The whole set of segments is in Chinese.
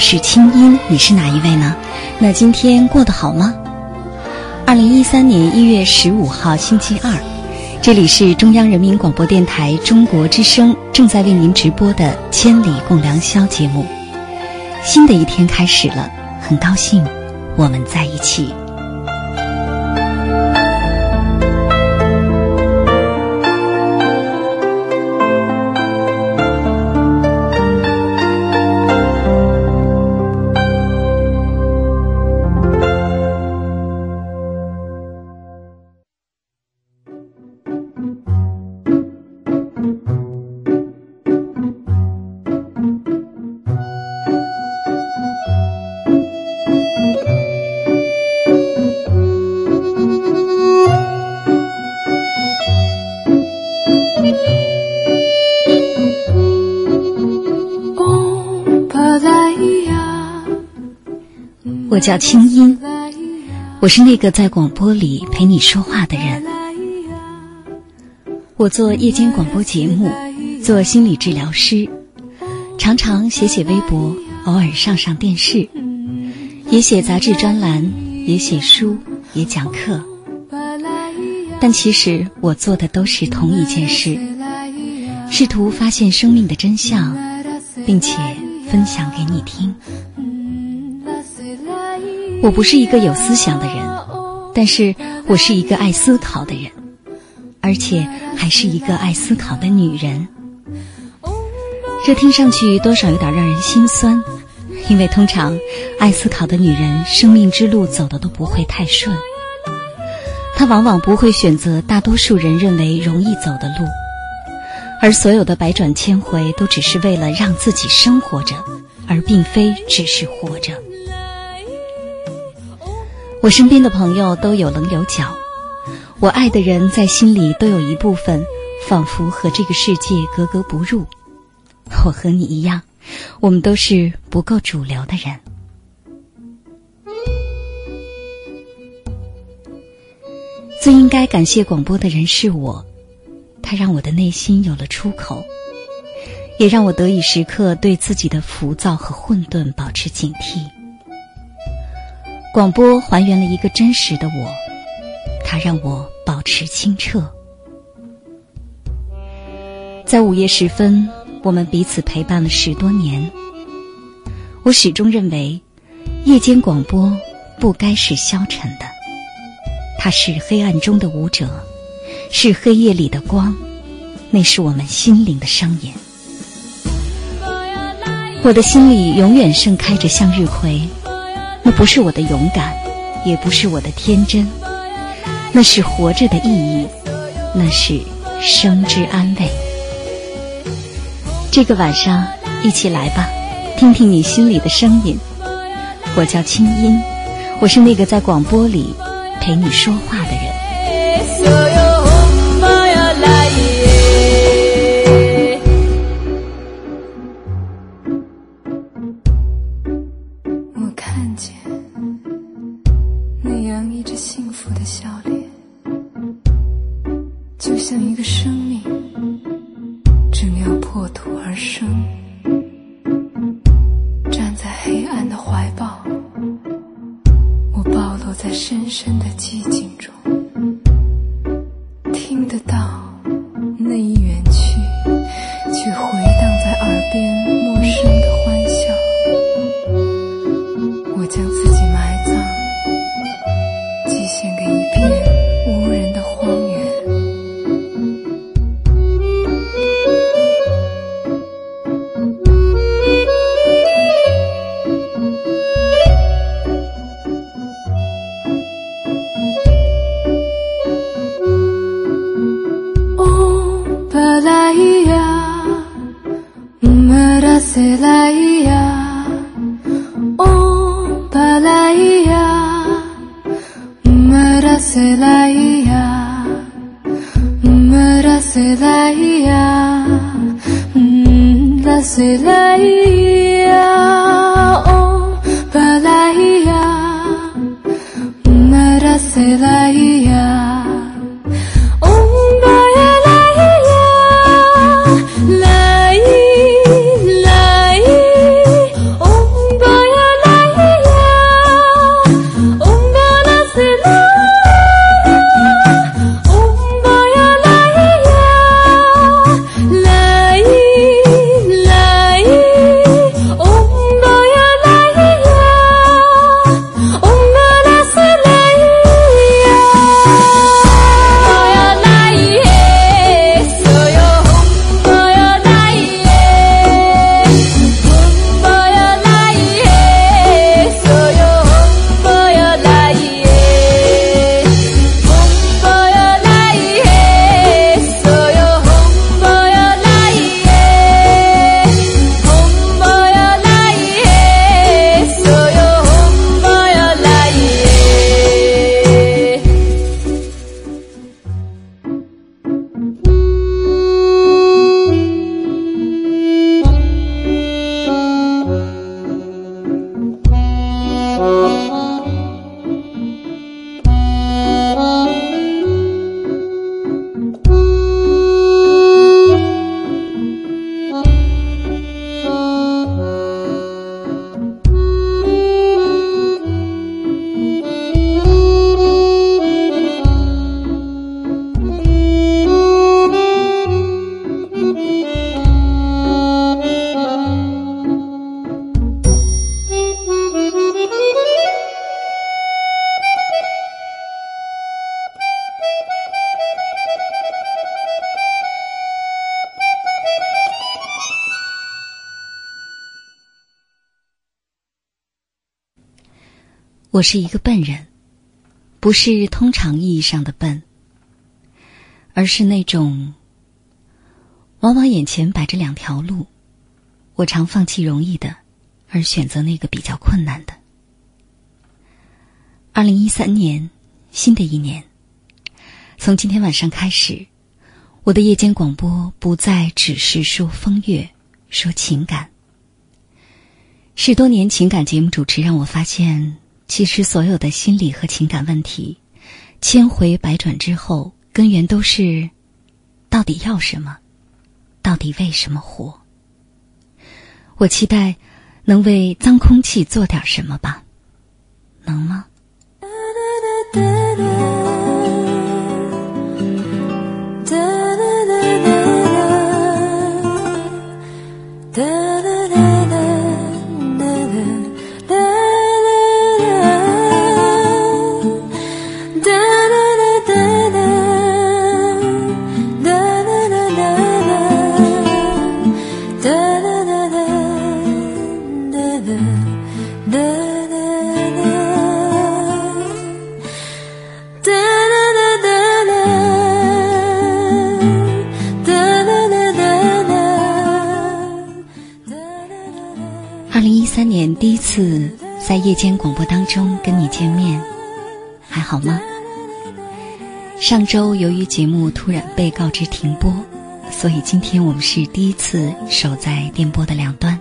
是清音，你是哪一位呢？那今天过得好吗？二零一三年一月十五号星期二，这里是中央人民广播电台中国之声正在为您直播的《千里共良宵》节目。新的一天开始了，很高兴我们在一起。我叫清音，我是那个在广播里陪你说话的人。我做夜间广播节目，做心理治疗师，常常写写微博，偶尔上上电视，也写杂志专栏，也写书，也讲课。但其实我做的都是同一件事，试图发现生命的真相，并且分享给你听。我不是一个有思想的人，但是我是一个爱思考的人，而且还是一个爱思考的女人。这听上去多少有点让人心酸，因为通常爱思考的女人生命之路走的都不会太顺，她往往不会选择大多数人认为容易走的路，而所有的百转千回都只是为了让自己生活着，而并非只是活着。我身边的朋友都有棱有角，我爱的人在心里都有一部分，仿佛和这个世界格格不入。我和你一样，我们都是不够主流的人。最应该感谢广播的人是我，他让我的内心有了出口，也让我得以时刻对自己的浮躁和混沌保持警惕。广播还原了一个真实的我，它让我保持清澈。在午夜时分，我们彼此陪伴了十多年。我始终认为，夜间广播不该是消沉的，它是黑暗中的舞者，是黑夜里的光，那是我们心灵的声音。我的心里永远盛开着向日葵。那不是我的勇敢，也不是我的天真，那是活着的意义，那是生之安慰。这个晚上，一起来吧，听听你心里的声音。我叫清音，我是那个在广播里陪你说话的人。我是一个笨人，不是通常意义上的笨，而是那种往往眼前摆着两条路，我常放弃容易的，而选择那个比较困难的。二零一三年，新的一年，从今天晚上开始，我的夜间广播不再只是说风月，说情感。十多年情感节目主持让我发现。其实，所有的心理和情感问题，千回百转之后，根源都是：到底要什么？到底为什么活？我期待能为脏空气做点什么吧，夜间广播当中跟你见面，还好吗？上周由于节目突然被告知停播，所以今天我们是第一次守在电波的两端。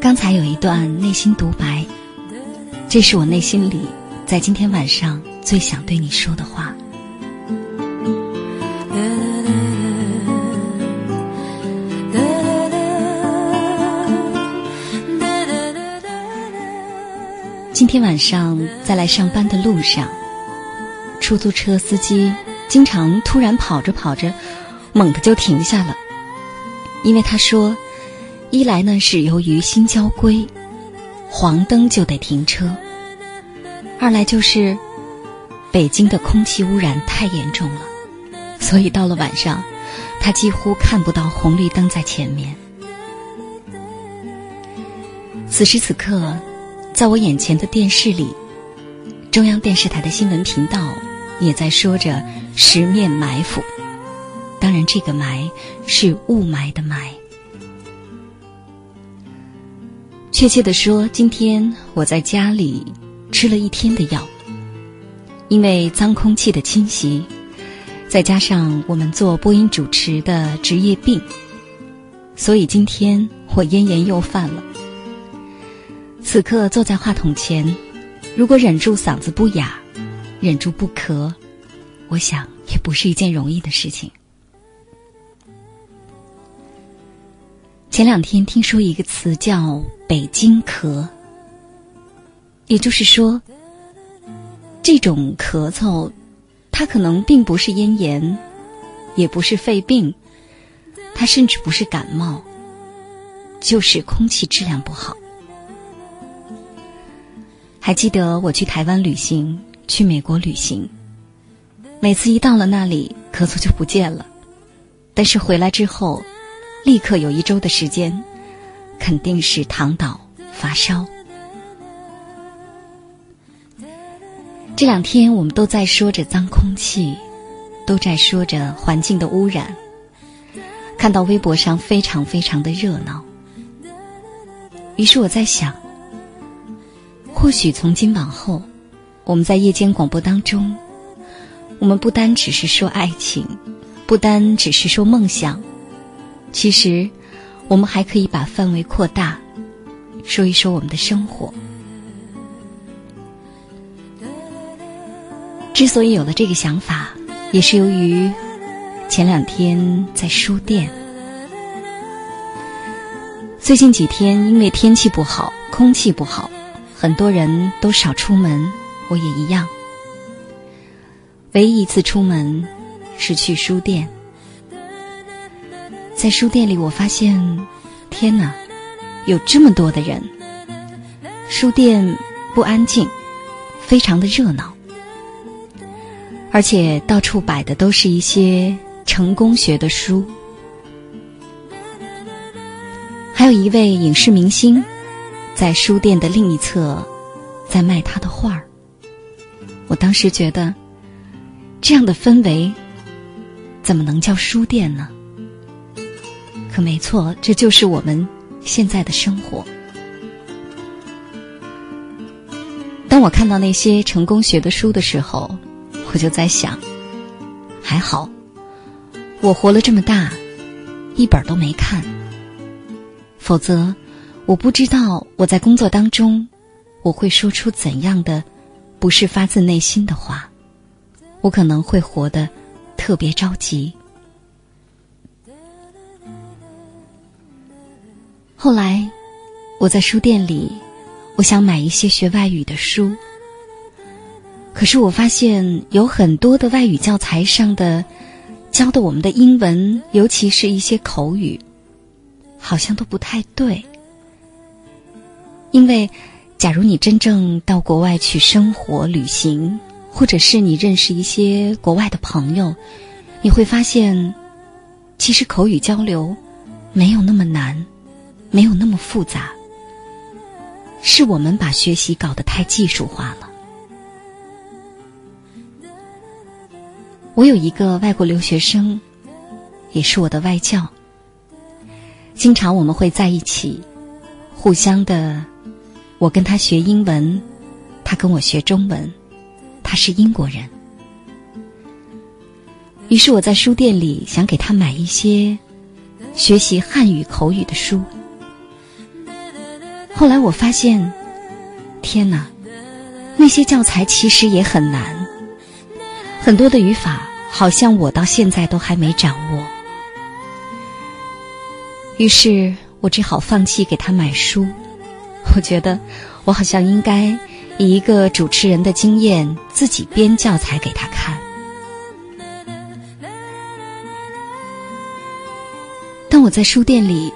刚才有一段内心独白，这是我内心里在今天晚上最想对你说的话。天晚上在来上班的路上，出租车司机经常突然跑着跑着，猛地就停下了，因为他说，一来呢是由于新交规，黄灯就得停车；二来就是北京的空气污染太严重了，所以到了晚上，他几乎看不到红绿灯在前面。此时此刻。在我眼前的电视里，中央电视台的新闻频道也在说着“十面埋伏”。当然，这个“埋”是雾霾的“霾”。确切的说，今天我在家里吃了一天的药，因为脏空气的侵袭，再加上我们做播音主持的职业病，所以今天我咽炎又犯了。此刻坐在话筒前，如果忍住嗓子不哑，忍住不咳，我想也不是一件容易的事情。前两天听说一个词叫“北京咳”，也就是说，这种咳嗽，它可能并不是咽炎，也不是肺病，它甚至不是感冒，就是空气质量不好。还记得我去台湾旅行，去美国旅行。每次一到了那里，咳嗽就不见了。但是回来之后，立刻有一周的时间，肯定是躺倒发烧。这两天我们都在说着脏空气，都在说着环境的污染。看到微博上非常非常的热闹，于是我在想。或许从今往后，我们在夜间广播当中，我们不单只是说爱情，不单只是说梦想，其实，我们还可以把范围扩大，说一说我们的生活。之所以有了这个想法，也是由于前两天在书店，最近几天因为天气不好，空气不好。很多人都少出门，我也一样。唯一一次出门是去书店，在书店里，我发现，天哪，有这么多的人。书店不安静，非常的热闹，而且到处摆的都是一些成功学的书，还有一位影视明星。在书店的另一侧，在卖他的画儿。我当时觉得，这样的氛围，怎么能叫书店呢？可没错，这就是我们现在的生活。当我看到那些成功学的书的时候，我就在想，还好，我活了这么大，一本都没看，否则。我不知道我在工作当中，我会说出怎样的不是发自内心的话，我可能会活得特别着急。后来我在书店里，我想买一些学外语的书，可是我发现有很多的外语教材上的教的我们的英文，尤其是一些口语，好像都不太对。因为，假如你真正到国外去生活、旅行，或者是你认识一些国外的朋友，你会发现，其实口语交流没有那么难，没有那么复杂，是我们把学习搞得太技术化了。我有一个外国留学生，也是我的外教，经常我们会在一起，互相的。我跟他学英文，他跟我学中文，他是英国人。于是我在书店里想给他买一些学习汉语口语的书。后来我发现，天哪，那些教材其实也很难，很多的语法好像我到现在都还没掌握。于是我只好放弃给他买书。我觉得，我好像应该以一个主持人的经验自己编教材给他看。当我在书店里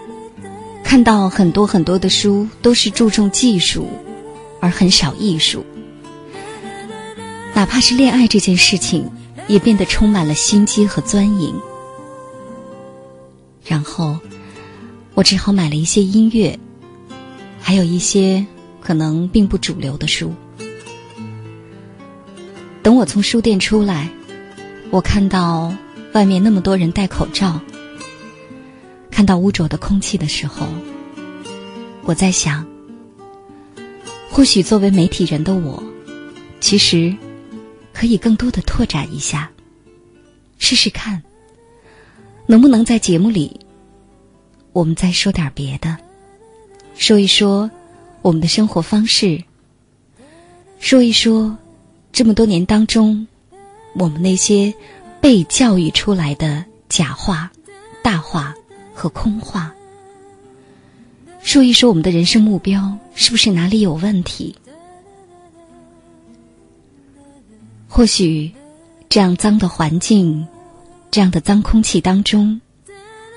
看到很多很多的书，都是注重技术，而很少艺术。哪怕是恋爱这件事情，也变得充满了心机和钻营。然后，我只好买了一些音乐，还有一些可能并不主流的书。等我从书店出来，我看到外面那么多人戴口罩，看到污浊的空气的时候，我在想，或许作为媒体人的我，其实。可以更多的拓展一下，试试看，能不能在节目里，我们再说点别的，说一说我们的生活方式，说一说这么多年当中我们那些被教育出来的假话、大话和空话，说一说我们的人生目标是不是哪里有问题。或许，这样脏的环境，这样的脏空气当中，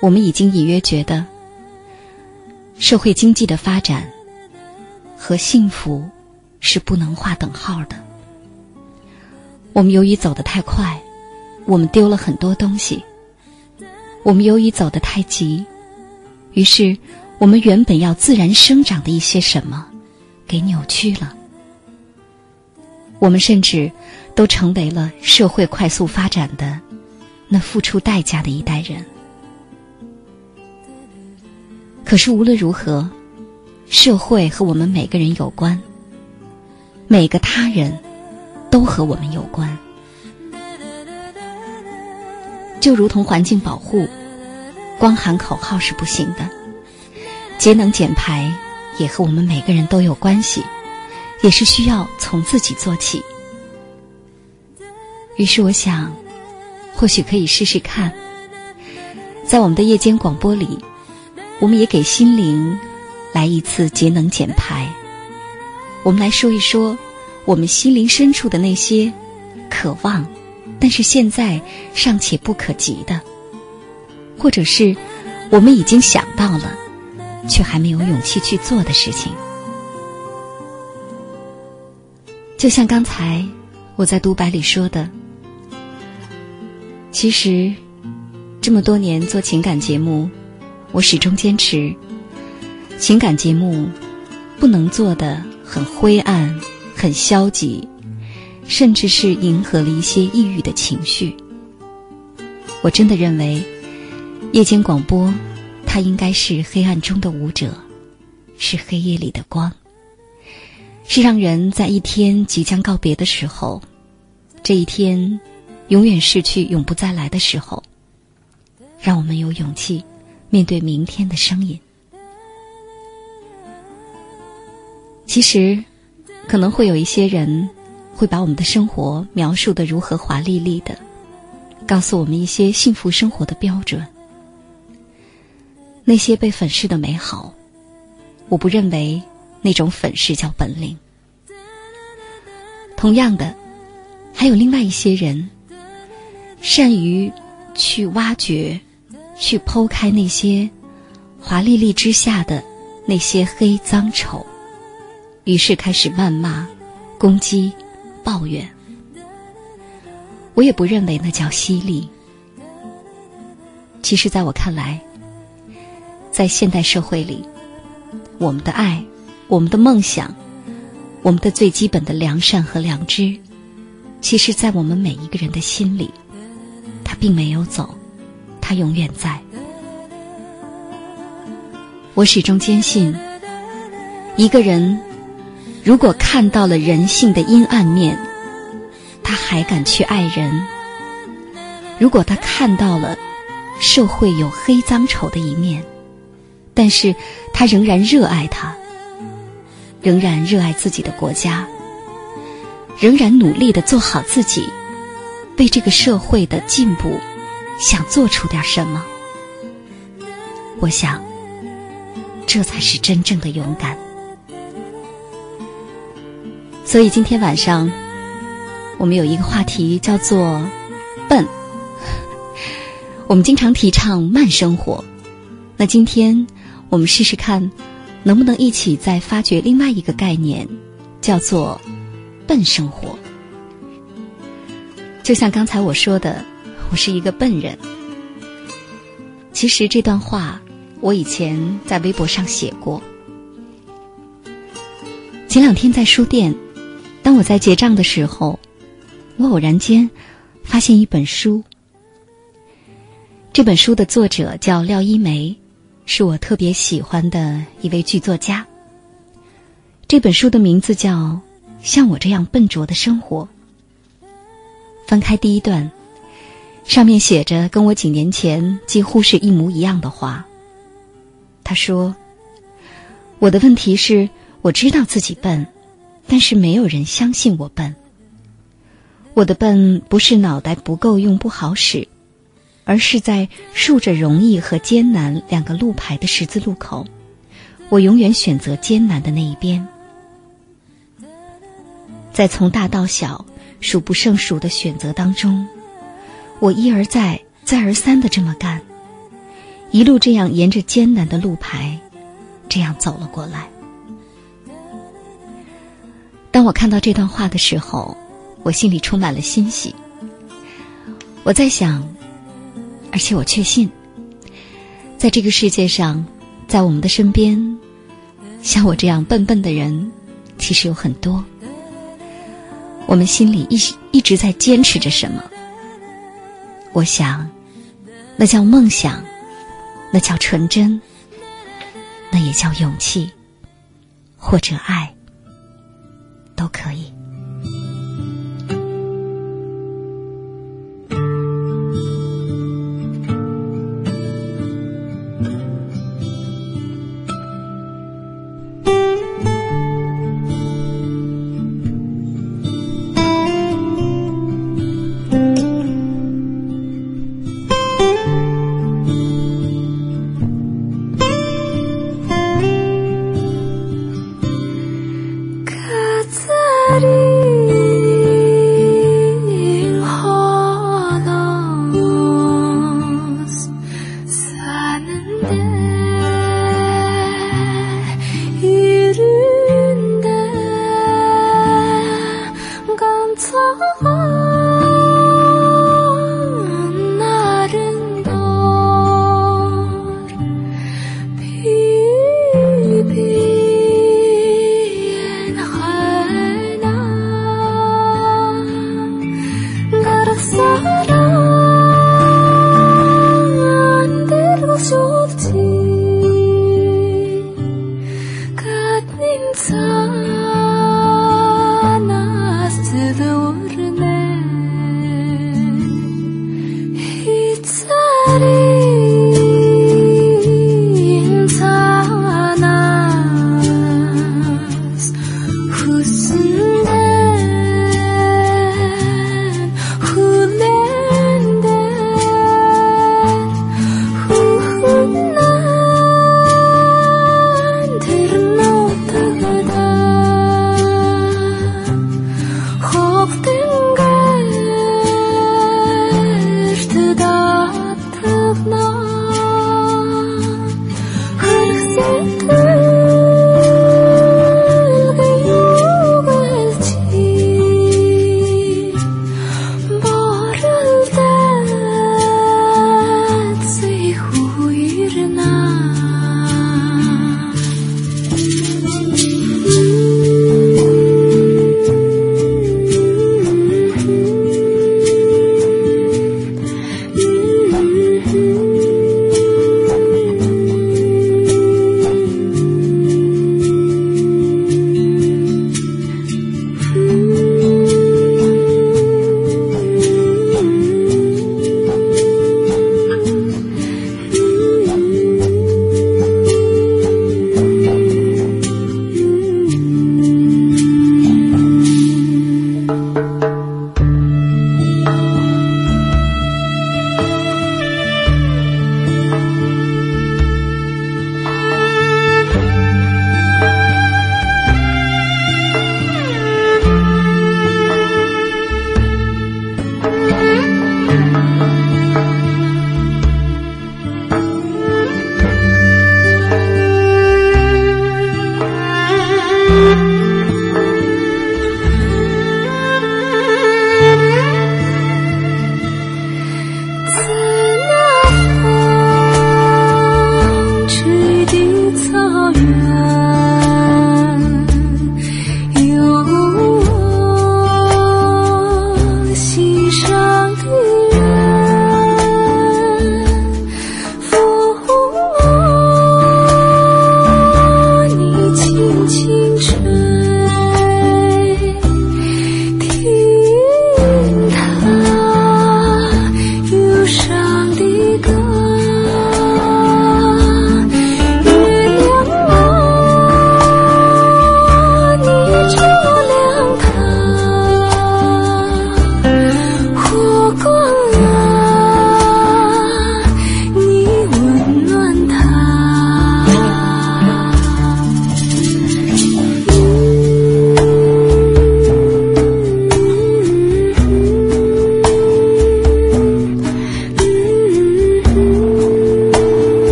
我们已经隐约觉得，社会经济的发展和幸福是不能划等号的。我们由于走得太快，我们丢了很多东西；我们由于走得太急，于是我们原本要自然生长的一些什么，给扭曲了。我们甚至。都成为了社会快速发展的那付出代价的一代人。可是无论如何，社会和我们每个人有关，每个他人都和我们有关。就如同环境保护，光喊口号是不行的，节能减排也和我们每个人都有关系，也是需要从自己做起。于是我想，或许可以试试看，在我们的夜间广播里，我们也给心灵来一次节能减排。我们来说一说我们心灵深处的那些渴望，但是现在尚且不可及的，或者是我们已经想到了，却还没有勇气去做的事情。就像刚才我在独白里说的。其实，这么多年做情感节目，我始终坚持，情感节目不能做的很灰暗、很消极，甚至是迎合了一些抑郁的情绪。我真的认为，夜间广播，它应该是黑暗中的舞者，是黑夜里的光，是让人在一天即将告别的时候，这一天。永远逝去、永不再来的时候，让我们有勇气面对明天的声音。其实，可能会有一些人会把我们的生活描述的如何华丽丽的，告诉我们一些幸福生活的标准。那些被粉饰的美好，我不认为那种粉饰叫本领。同样的，还有另外一些人。善于去挖掘、去剖开那些华丽丽之下的那些黑脏丑，于是开始谩骂、攻击、抱怨。我也不认为那叫犀利。其实，在我看来，在现代社会里，我们的爱、我们的梦想、我们的最基本的良善和良知，其实，在我们每一个人的心里。他并没有走，他永远在。我始终坚信，一个人如果看到了人性的阴暗面，他还敢去爱人；如果他看到了社会有黑脏丑的一面，但是他仍然热爱他，仍然热爱自己的国家，仍然努力的做好自己。为这个社会的进步，想做出点什么，我想，这才是真正的勇敢。所以今天晚上，我们有一个话题叫做“笨”。我们经常提倡慢生活，那今天我们试试看，能不能一起再发掘另外一个概念，叫做“笨生活”。就像刚才我说的，我是一个笨人。其实这段话我以前在微博上写过。前两天在书店，当我在结账的时候，我偶然间发现一本书。这本书的作者叫廖一梅，是我特别喜欢的一位剧作家。这本书的名字叫《像我这样笨拙的生活》。翻开第一段，上面写着跟我几年前几乎是一模一样的话。他说：“我的问题是，我知道自己笨，但是没有人相信我笨。我的笨不是脑袋不够用不好使，而是在竖着容易和艰难两个路牌的十字路口，我永远选择艰难的那一边。在从大到小。”数不胜数的选择当中，我一而再、再而三的这么干，一路这样沿着艰难的路牌，这样走了过来。当我看到这段话的时候，我心里充满了欣喜。我在想，而且我确信，在这个世界上，在我们的身边，像我这样笨笨的人，其实有很多。我们心里一一直在坚持着什么？我想，那叫梦想，那叫纯真，那也叫勇气，或者爱，都可以。